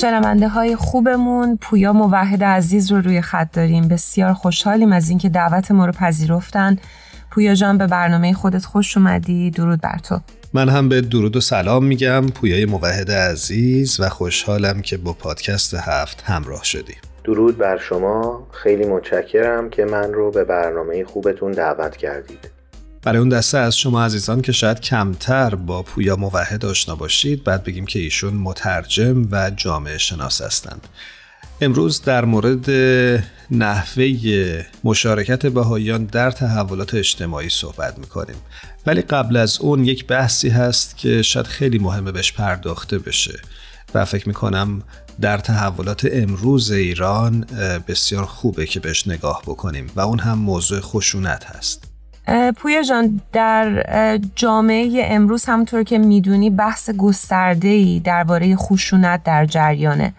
شنونده های خوبمون. پویا موحد عزیز رو روی خط داریم. بسیار خوشحالیم از اینکه دعوت ما رو پذیرفتن. پویا جان به برنامه خودت خوش اومدی. درود بر تو. من هم به درود و سلام میگم. پویای موحد عزیز و خوشحالم که با پادکست هفت همراه شدی. درود بر شما. خیلی متشکرم که من رو به برنامه خوبتون دعوت کردید. برای اون دسته از شما عزیزان که شاید کمتر با پویا موحد آشنا باشید بعد بگیم که ایشون مترجم و جامعه شناس هستند. امروز در مورد نحوه مشارکت بهاییان در تحولات اجتماعی صحبت می‌کنیم. ولی قبل از اون یک بحثی هست که شاید خیلی مهمه بهش پرداخته بشه و فکر می‌کنم در تحولات امروز ایران بسیار خوبه که بهش نگاه بکنیم و اون هم موضوع خشونت هست. پویا جان در جامعه امروز همونطور که می‌دونی بحث گسترده‌ای درباره خشونت در جریانه.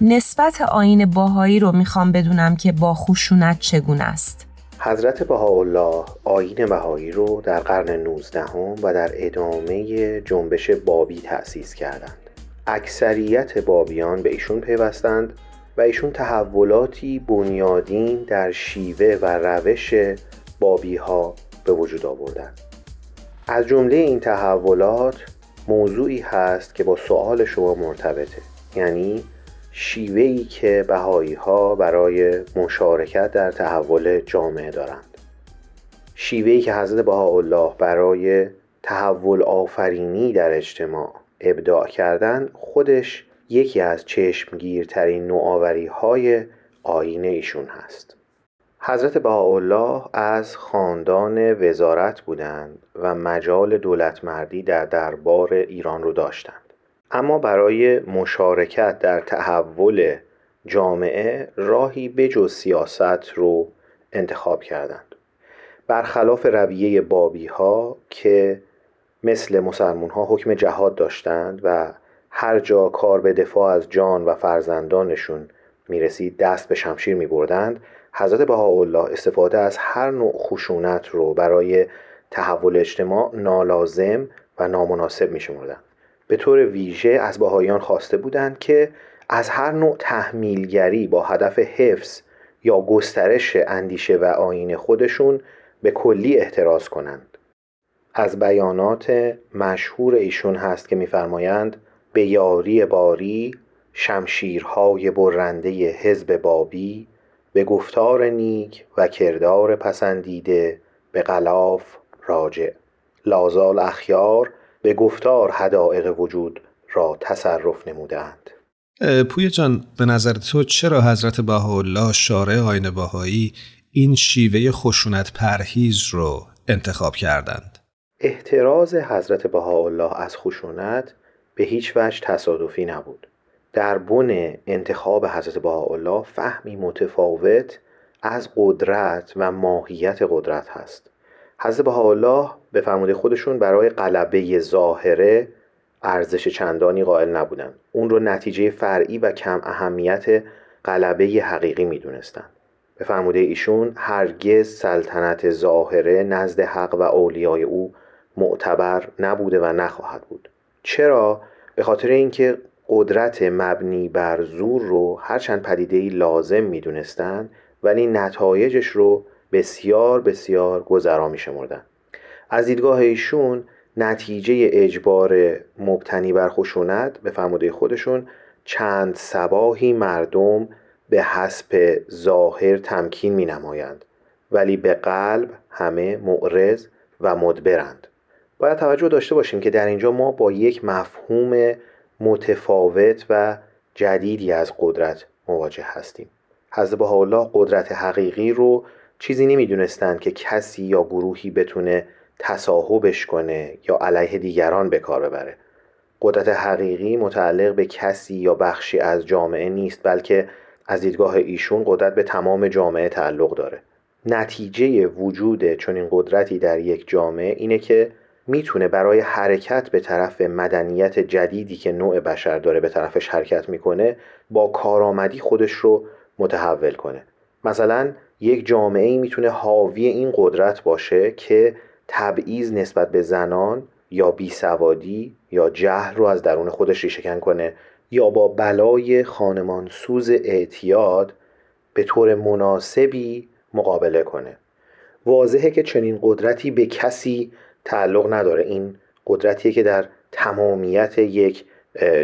نسبت آین باهایی رو می‌خوام بدونم که با خشونت چگونه است. حضرت بهاءالله آین بهایی رو در قرن 19 و در ادامه جنبش بابی تأسیس کردند. اکثریت بابیان به ایشون پیوستند و ایشون تحولاتی بنیادین در شیوه و روش بابی ها به وجود آوردند از جمله این تحولات موضوعی هست که با سوال شما مرتبطه. یعنی شیوهی که بهایی ها برای مشارکت در تحول جامعه دارند. شیوهی که حضرت بهاءالله برای تحول آفرینی در اجتماع ابداع کردن خودش یکی از چشمگیرترین نوآوری های آین ایشون هست. حضرت بهاءالله از خاندان وزارت بودند و مجال دولت مردی در دربار ایران رو داشتند. اما برای مشارکت در تحول جامعه راهی بجز سیاست رو انتخاب کردند. برخلاف رویه بابی ها که مثل مسلمون ها حکم جهاد داشتند و هر جا کار به دفاع از جان و فرزندانشون می‌رسید دست به شمشیر می بردند حضرت بهاءالله استفاده از هر نوع خشونت رو برای تحول اجتماع نالازم و نامناسب می شمردن. به طور ویژه از بهاییان خواسته بودند که از هر نوع تحمیلگری با هدف حفظ یا گسترش اندیشه و آین خودشون به کلی احتراز کنند از بیانات مشهور ایشون هست که میفرمایند به یاری باری شمشیرهای برنده حزب بابی به گفتار نیک و کردار پسندیده به غلاف راجع. لازال اخیار به گفتار حدائق وجود را تصرف نمودند. پوی جان به نظر تو چرا حضرت بهاءالله شارع آین بهایی این شیوه خشونت پرهیز رو انتخاب کردند؟ احتراز حضرت بهاءالله از خشونت به هیچ وجه تصادفی نبود. در بن انتخاب حضرت بهاءالله فهمی متفاوت از قدرت و ماهیت قدرت هست. حضرت بهاءالله به فرموده خودشون برای قلبه ظاهره ارزش چندانی قائل نبودند. اون رو نتیجه فرعی و کم اهمیت قلبه حقیقی می‌دونستند. به فرموده ایشون هرگز سلطنت ظاهره نزد حق و اولیای او معتبر نبوده و نخواهد بود. چرا؟ به خاطر اینکه قدرت مبنی بر زور رو هرچند پدیده لازم می‌دونستند ولی نتایجش رو بسیار بسیار گذرا می شمردن. از دیدگاه ایشون نتیجه اجبار مبتنی بر خشونت به فرموده خودشون چند سباهی مردم به حسب ظاهر تمکین می نمایند ولی به قلب همه معرض و مدبرند باید توجه داشته باشیم که در اینجا ما با یک مفهوم متفاوت و جدیدی از قدرت مواجه هستیم. حضرت الله قدرت حقیقی رو چیزی نمی‌دونستند که کسی یا گروهی بتونه تصاحبش کنه یا علیه دیگران به کار ببره. قدرت حقیقی متعلق به کسی یا بخشی از جامعه نیست بلکه از دیدگاه ایشون قدرت به تمام جامعه تعلق داره. نتیجه وجود چنین قدرتی در یک جامعه اینه که می‌تونه برای حرکت به طرف مدنیت جدیدی که نوع بشر داره به طرفش حرکت می‌کنه با کارآمدی خودش رو متحول کنه. مثلا یک جامعه ای می‌تونه حاوی این قدرت باشه که تبعیض نسبت به زنان یا بیسوادی یا جهل رو از درون خودش ریشهکن کنه یا با بلای خانمانسوز اعتیاد به طور مناسبی مقابله کنه. واضحه که چنین قدرتی به کسی تعلق نداره. این قدرتیه که در تمامیت یک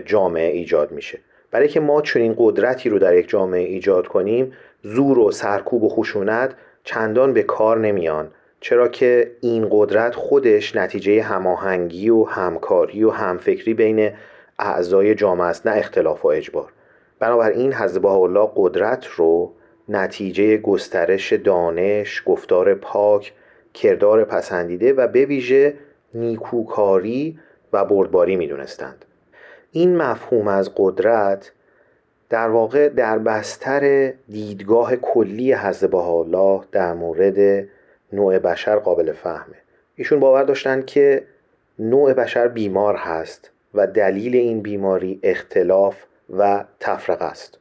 جامعه ایجاد میشه. برای که ما چنین قدرتی رو در یک جامعه ایجاد کنیم زور و سرکوب و خشونت چندان به کار نمیان. چرا که این قدرت خودش نتیجه هماهنگی و همکاری و همفکری بین اعضای جامعه است نه اختلاف و اجبار. بنابراین حضرت الله قدرت رو نتیجه گسترش دانش، گفتار پاک، کردار پسندیده و به ویژه نیکوکاری و بردباری می‌دونستند. این مفهوم از قدرت در واقع در بستر دیدگاه کلی حضرت الله در مورد نوع بشر قابل فهمه ایشون باور داشتند که نوع بشر بیمار هست و دلیل این بیماری اختلاف و تفرقه است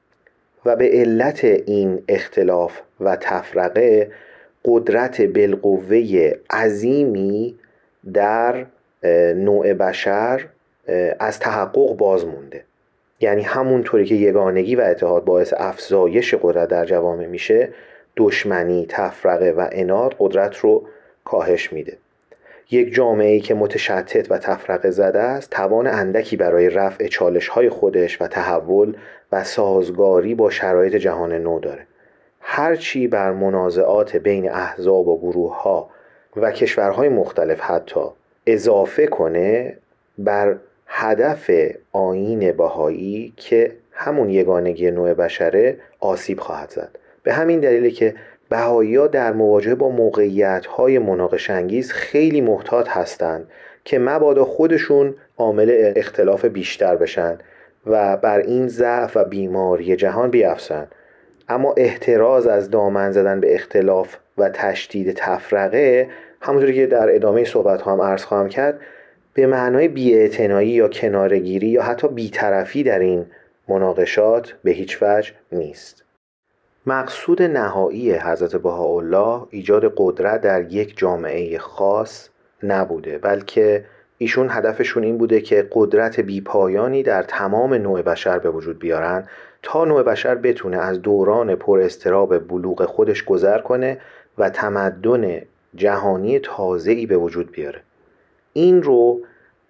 و به علت این اختلاف و تفرقه قدرت بالقوه عظیمی در نوع بشر از تحقق باز مونده. یعنی همونطوری که یگانگی و اتحاد باعث افزایش قدرت در جوامع میشه دشمنی، تفرقه و اناد قدرت رو کاهش میده. یک جامعه ای که متشتت و تفرقه زده است توان اندکی برای رفع چالش های خودش و تحول و سازگاری با شرایط جهان نو داره. هرچی بر منازعات بین احزاب و گروه ها و کشورهای مختلف حتی اضافه کنه بر هدف آین بهایی که همون یگانگی نوع بشره آسیب خواهد زد. به همین دلیل که بهایی ها در مواجهه با موقعیت های مناقشنگیز خیلی محتاط هستند که مبادا خودشون عامل اختلاف بیشتر بشن و بر این ضعف و بیماری جهان بیافزن اما احتراز از دامن زدن به اختلاف و تشدید تفرقه همونطوری که در ادامه صحبت هم عرض خواهم کرد به معنای بیاعتنایی یا کنارگیری یا حتی بیطرفی در این مناقشات به هیچ وجه نیست. مقصود نهایی حضرت بهاءالله ایجاد قدرت در یک جامعه خاص نبوده بلکه ایشون هدفشون این بوده که قدرت بیپایانی در تمام نوع بشر به وجود بیارن تا نوع بشر بتونه از دوران پر استراب بلوغ خودش گذر کنه و تمدن جهانی تازه‌ای به وجود بیاره. این رو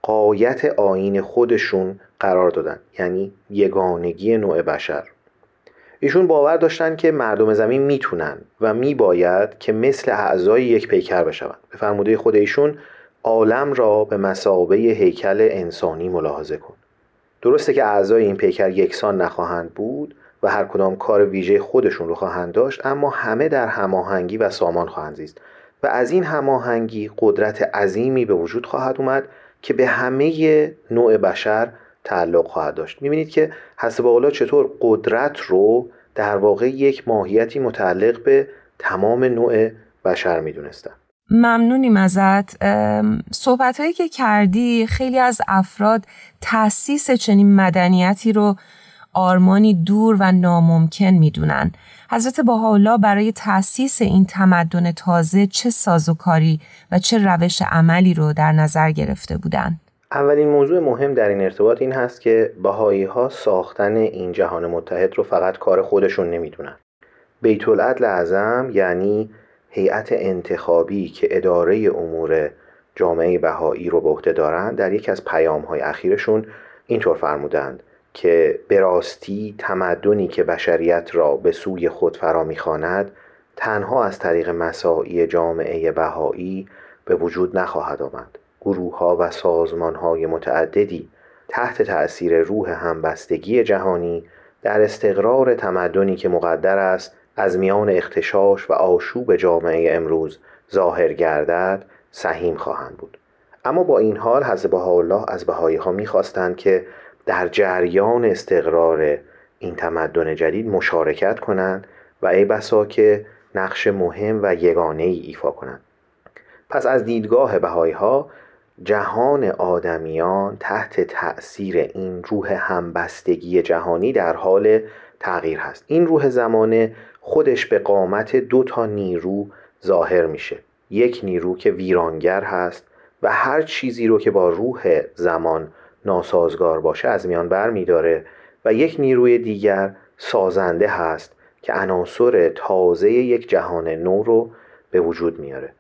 قایت آین خودشون قرار دادن یعنی یگانگی نوع بشر. ایشون باور داشتن که مردم زمین می‌تونن و میباید که مثل اعضای یک پیکر بشوند. به فرموده خود ایشون عالم را به مسابه هیکل انسانی ملاحظه کن. درسته که اعضای این پیکر یکسان نخواهند بود و هر کدام کار ویژه خودشون رو خواهند داشت اما همه در هماهنگی و سامان خواهند زیست و از این هماهنگی قدرت عظیمی به وجود خواهد اومد که به همه نوع بشر تعلق خواهد داشت. می‌بینید که حسب الله چطور قدرت رو در واقع یک ماهیتی متعلق به تمام نوع بشر می‌دونستن. ممنونیم ازت. صحبت هایی که کردی خیلی از افراد تاسیس چنین مدنیتی رو آرمانی دور و ناممکن می‌دونن. حضرت بهاءالله برای تأسیس این تمدن تازه چه سازوکاری و چه روش عملی رو در نظر گرفته بودند اولین موضوع مهم در این ارتباط این هست که بهایی ها ساختن این جهان متحد رو فقط کار خودشون نمی‌دونن. بیت العدل اعظم یعنی هیئت انتخابی که اداره امور جامعه بهایی رو به عهده دارند در یکی از پیام های اخیرشون اینطور فرمودند که به راستی تمدنی که بشریت را به سوی خود فرا می‌خواند تنها از طریق مساعی جامعه بهایی به وجود نخواهد آمد. گروه ها و سازمان های متعددی تحت تأثیر روح همبستگی جهانی در استقرار تمدنی که مقدر است از میان اختشاش و آشوب جامعه امروز ظاهر گردد سهیم خواهند بود. اما با این حال حضرت الله از بهایی ها می‌خواستند که در جریان استقرار این تمدن جدید مشارکت کنند و ای بسا که نقش مهم و یگانه ای ایفا کنند. پس از دیدگاه بهایی ها جهان آدمیان تحت تأثیر این روح همبستگی جهانی در حال تغییر هست. این روح زمانه خودش به قامت دو تا نیرو ظاهر میشه. یک نیرو که ویرانگر هست و هر چیزی رو که با روح زمان ناسازگار باشه از میان بر میداره و یک نیروی دیگر سازنده هست که عناصر تازه یک جهان نو رو به وجود میاره.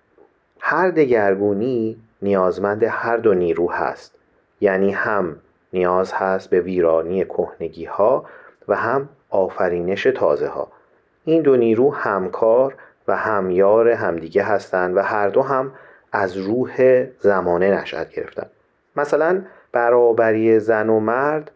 هر دگرگونی نیازمند هر دو نیرو هست. یعنی هم نیاز هست به ویرانی کهنگی ها و هم آفرینش تازه ها این دو نیرو همکار و همیار همدیگه هستند و هر دو هم از روح زمانه نشأت گرفتن مثلا برابری زن و مرد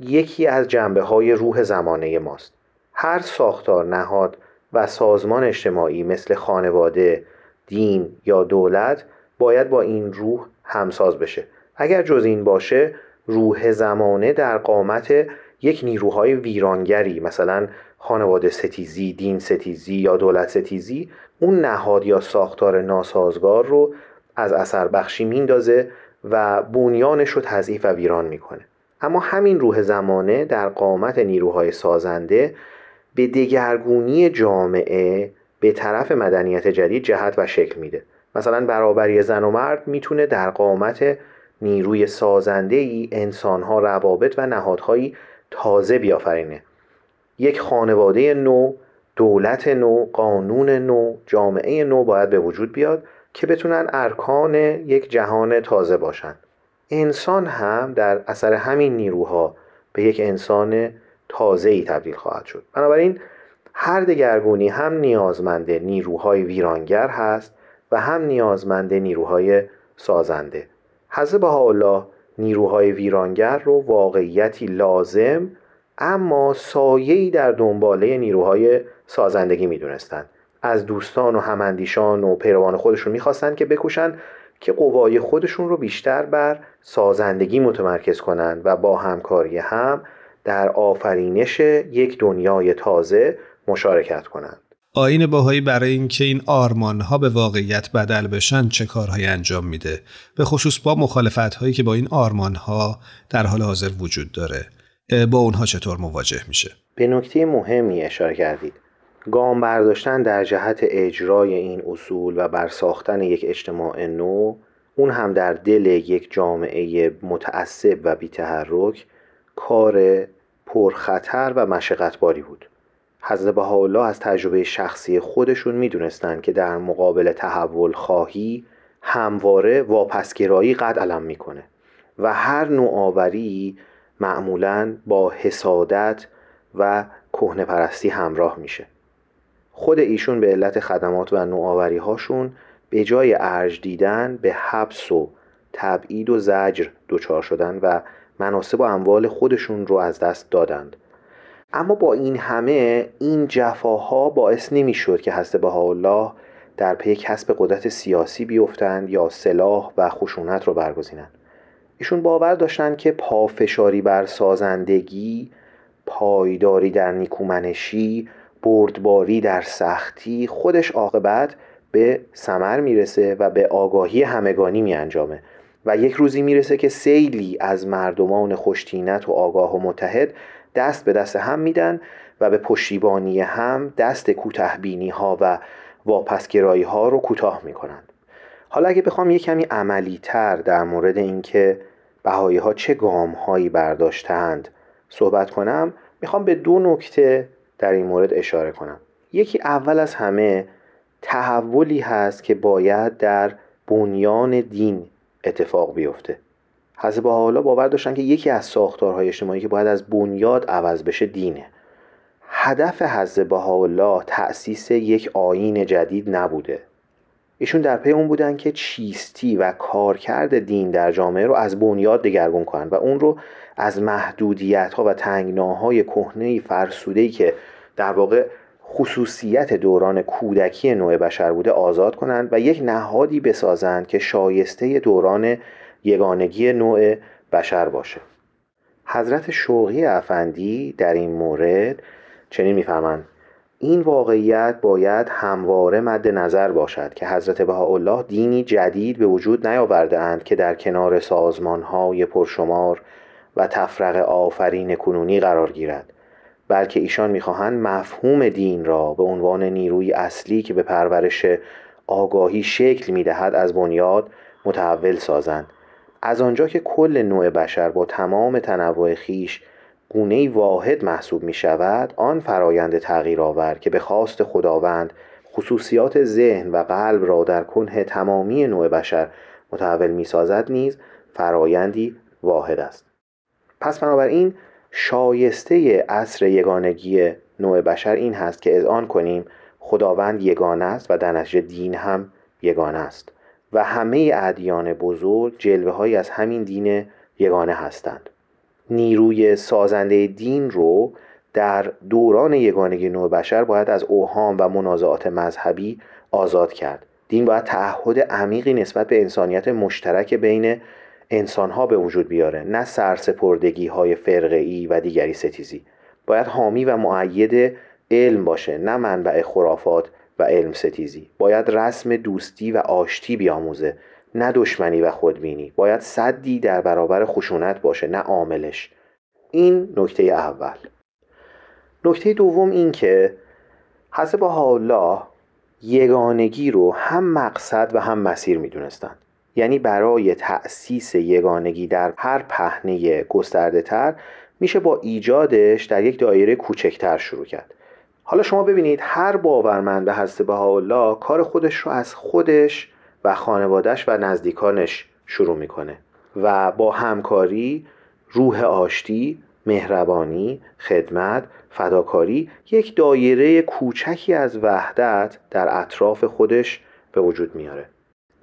یکی از جنبه های روح زمانه ماست. هر ساختار نهاد و سازمان اجتماعی مثل خانواده، دین یا دولت باید با این روح همساز بشه. اگر جز این باشه روح زمانه در قامت یک نیروهای ویرانگری مثلا خانواده ستیزی، دین ستیزی یا دولت ستیزی اون نهاد یا ساختار ناسازگار رو از اثر بخشی میندازه و بنیانش رو تضعیف و ویران می‌کنه. اما همین روح زمانه در قامت نیروهای سازنده به دگرگونی جامعه به طرف مدنیت جدید جهت و شکل میده. مثلا برابری زن و مرد می‌تونه در قامت نیروی سازنده ای انسانها روابط و نهادهایی تازه بیافرینه. یک خانواده نو دولت نو قانون نو جامعه نو باید به وجود بیاد که بتونن ارکان یک جهان تازه باشند انسان هم در اثر همین نیروها به یک انسان تازه ای تبدیل خواهد شد. بنابراین هر دگرگونی هم نیازمند نیروهای ویرانگر هست و هم نیازمند نیروهای سازنده. حضرت الله نیروهای ویرانگر رو واقعیتی لازم اما سایه‌ای در دنباله نیروهای سازندگی می‌دونستند از دوستان و هماندیشان و پیروان خودشون می‌خواستند که بکوشن که قوای خودشون رو بیشتر بر سازندگی متمرکز کنند و با همکاری هم در آفرینش یک دنیای تازه مشارکت کنند آین باهایی برای اینکه این آرمان ها به واقعیت بدل بشن چه کارهایی انجام میده؟ به خصوص با مخالفت هایی که با این آرمان ها در حال حاضر وجود داره. با اونها چطور مواجه میشه؟ به نکته مهمی اشاره کردید. گام برداشتن در جهت اجرای این اصول و برساختن یک اجتماع نو اون هم در دل یک جامعه متعصب و بیتحرک کار پرخطر و مشقتباری بود. حضرت بهاءالله از تجربه شخصی خودشون می‌دونستند که در مقابل تحول خواهی همواره واپسگرایی قد علم می‌کنه و هر نوآوری معمولا با حسادت و کهنه پرستی همراه میشه. خود ایشون به علت خدمات و نوآوری هاشون به جای ارج دیدن به حبس و تبعید و زجر دچار شدن و مناسب و اموال خودشون رو از دست دادند. اما با این همه این جفاها باعث نمی‌شد که حضرت الله در پی کسب قدرت سیاسی بیفتند یا سلاح و خشونت رو برگزینند. ایشون باور داشتند که پافشاری بر سازندگی پایداری در نیکومنشی بردباری در سختی خودش عاقبت به سمر می‌رسه و به آگاهی همگانی میانجامه و یک روزی می‌رسه که سیلی از مردمان خوشتینت و آگاه و متحد دست به دست هم میدن و به پشتیبانی هم دست کوتهبینی ها و واپسگرایی ها رو کوتاه می‌کنند. حالا اگه بخوام یه کمی عملی تر در مورد اینکه بهایی ها چه گام هایی برداشتند صحبت کنم می‌خوام به دو نکته در این مورد اشاره کنم. یکی اول از همه تحولی هست که باید در بنیان دین اتفاق بیفته. حضرت حالا باور داشتن که یکی از ساختارهای اجتماعی که باید از بنیاد عوض بشه دینه. هدف حضرت بهاءالله تأسیس یک آین جدید نبوده. ایشون در پی اون بودن که چیستی و کارکرد دین در جامعه رو از بنیاد دگرگون کنن و اون رو از محدودیت ها و تنگناهای کهنه فرسوده که در واقع خصوصیت دوران کودکی نوع بشر بوده آزاد کنند و یک نهادی بسازند که شایسته دوران یگانگی نوع بشر باشه. حضرت شوقی افندی در این مورد چنین می‌فهمند این واقعیت باید همواره مد نظر باشد که حضرت بهاءالله دینی جدید به وجود نیاورده اند که در کنار سازمانهای پرشمار و تفرق آفرین کنونی قرار گیرد بلکه ایشان می‌خواهند مفهوم دین را به عنوان نیروی اصلی که به پرورش آگاهی شکل می‌دهد از بنیاد متحول سازند. از آنجا که کل نوع بشر با تمام تنوع خیش گونه واحد محسوب می شود آن فرایند تغییر آور که به خواست خداوند خصوصیات ذهن و قلب را در کنه تمامی نوع بشر متحول می سازد نیز فرایندی واحد است. پس بنابراین شایسته عصر یگانگی نوع بشر این هست که آن کنیم خداوند یگانه است و در نتیجه دین هم یگانه است. و همه ادیان بزرگ جلوه های از همین دین یگانه هستند. نیروی سازنده دین رو در دوران یگانگی نوع بشر باید از اوهام و منازعات مذهبی آزاد کرد. دین باید تعهد عمیقی نسبت به انسانیت مشترک بین انسانها به وجود بیاره نه سرسپردگی های فرقه و دیگری ستیزی. باید حامی و معید علم باشه نه منبع خرافات و علم ستیزی. باید رسم دوستی و آشتی بیاموزه نه دشمنی و خودبینی. باید صدی در برابر خشونت باشه نه عاملش. این نکته اول. نکته دوم این که حسب الله یگانگی رو هم مقصد و هم مسیر می‌دونستند یعنی برای تأسیس یگانگی در هر پهنه گسترده تر میشه با ایجادش در یک دایره کوچکتر شروع کرد. حالا شما ببینید هر باورمند به حضرت الله کار خودش رو از خودش و خانوادش و نزدیکانش شروع می‌کنه و با همکاری روح آشتی مهربانی خدمت فداکاری یک دایره کوچکی از وحدت در اطراف خودش به وجود میاره.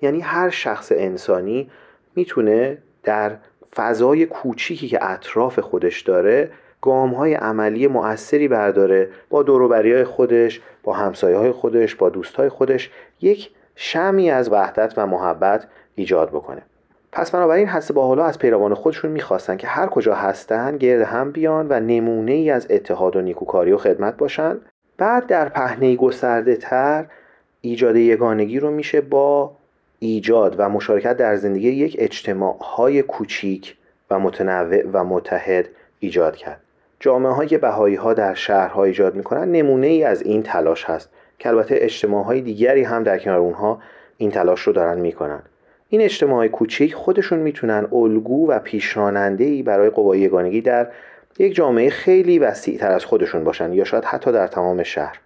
یعنی هر شخص انسانی می‌تونه در فضای کوچیکی که اطراف خودش داره گام های عملی مؤثری برداره با دوروبری های خودش با همسایه های خودش با دوست های خودش یک شمی از وحدت و محبت ایجاد بکنه. پس بنابراین حس با حالا از پیروان خودشون می‌خواستن که هر کجا هستن گرد هم بیان و نمونه ای از اتحاد و نیکوکاری و خدمت باشن. بعد در پهنه گسترده تر ایجاد یگانگی رو میشه با ایجاد و مشارکت در زندگی یک اجتماع های کوچیک و متنوع و متحد ایجاد کرد. جامعه های بهایی ها در شهرها ایجاد می‌کنن نمونه ای از این تلاش هست که البته اجتماع های دیگری هم در کنار اونها این تلاش رو دارن می‌کنن. این اجتماع کوچیک خودشون می‌تونن الگو و پیشراننده ای برای قوای یگانگی در یک جامعه خیلی وسیع تر از خودشون باشن یا شاید حتی در تمام شهر.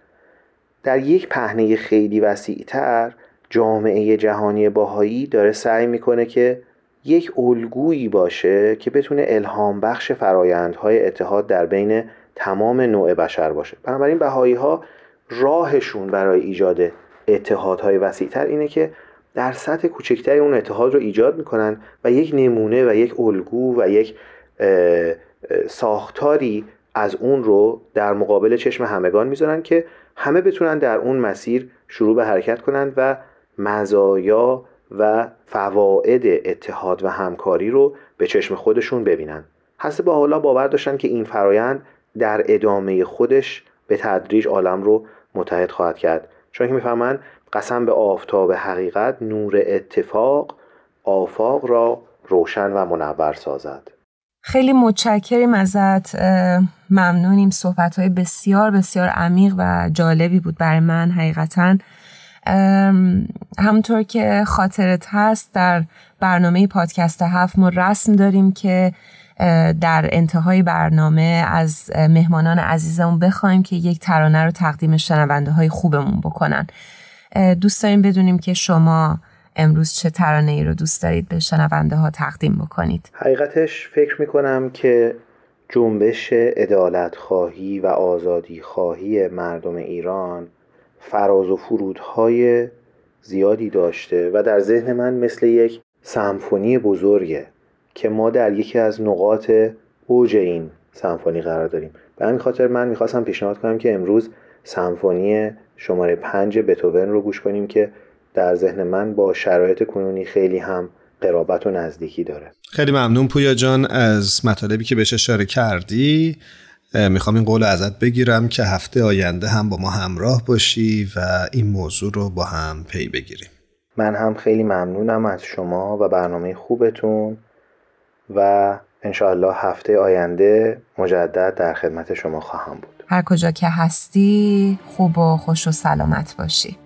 در یک پهنه خیلی وسیع تر جامعه جهانی باهایی داره سعی می‌کنه که یک الگویی باشه که بتونه الهام بخش فرایندهای اتحاد در بین تمام نوع بشر باشه. بنابراین بهایی ها راهشون برای ایجاد اتحادهای وسیعتر اینه که در سطح کوچکتری اون اتحاد رو ایجاد می‌کنن و یک نمونه و یک الگو و یک ساختاری از اون رو در مقابل چشم همگان می‌ذارن که همه بتونن در اون مسیر شروع به حرکت کنند و مزایا و فواید اتحاد و همکاری رو به چشم خودشون ببینن. حسب حالا باور داشتن که این فرایند در ادامه خودش به تدریج عالم رو متحد خواهد کرد. چون که می‌فهمن قسم به آفتاب حقیقت نور اتفاق آفاق را روشن و منور سازد. خیلی متشکریم ازت. ممنونیم. صحبت های بسیار بسیار عمیق و جالبی بود برای من حقیقتا. همونطور که خاطرت هست در برنامه پادکست هفت ما رسم داریم که در انتهای برنامه از مهمانان عزیزمون بخوایم که یک ترانه رو تقدیم شنونده های خوبمون بکنن. دوست داریم بدونیم که شما امروز چه ترانه ای رو دوست دارید به شنونده ها تقدیم بکنید. حقیقتش فکر می‌کنم که جنبش ادالت خواهی و آزادی خواهی مردم ایران فراز و فرودهای زیادی داشته و در ذهن من مثل یک سمفونی بزرگه که ما در یکی از نقاط اوج این سمفونی قرار داریم. به همین خاطر من می‌خواستم پیشنهاد کنم که امروز سمفونی شماره پنج بتوون رو گوش کنیم که در ذهن من با شرایط کنونی خیلی هم قرابت و نزدیکی داره. خیلی ممنون پویا جان از مطالبی که بهش اشاره کردی. می‌خوام این قول ازت بگیرم که هفته آینده هم با ما همراه باشی و این موضوع رو با هم پی بگیریم. من هم خیلی ممنونم از شما و برنامه خوبتون و انشاءالله هفته آینده مجدد در خدمت شما خواهم بود. هر کجا که هستی خوب و خوش و سلامت باشی.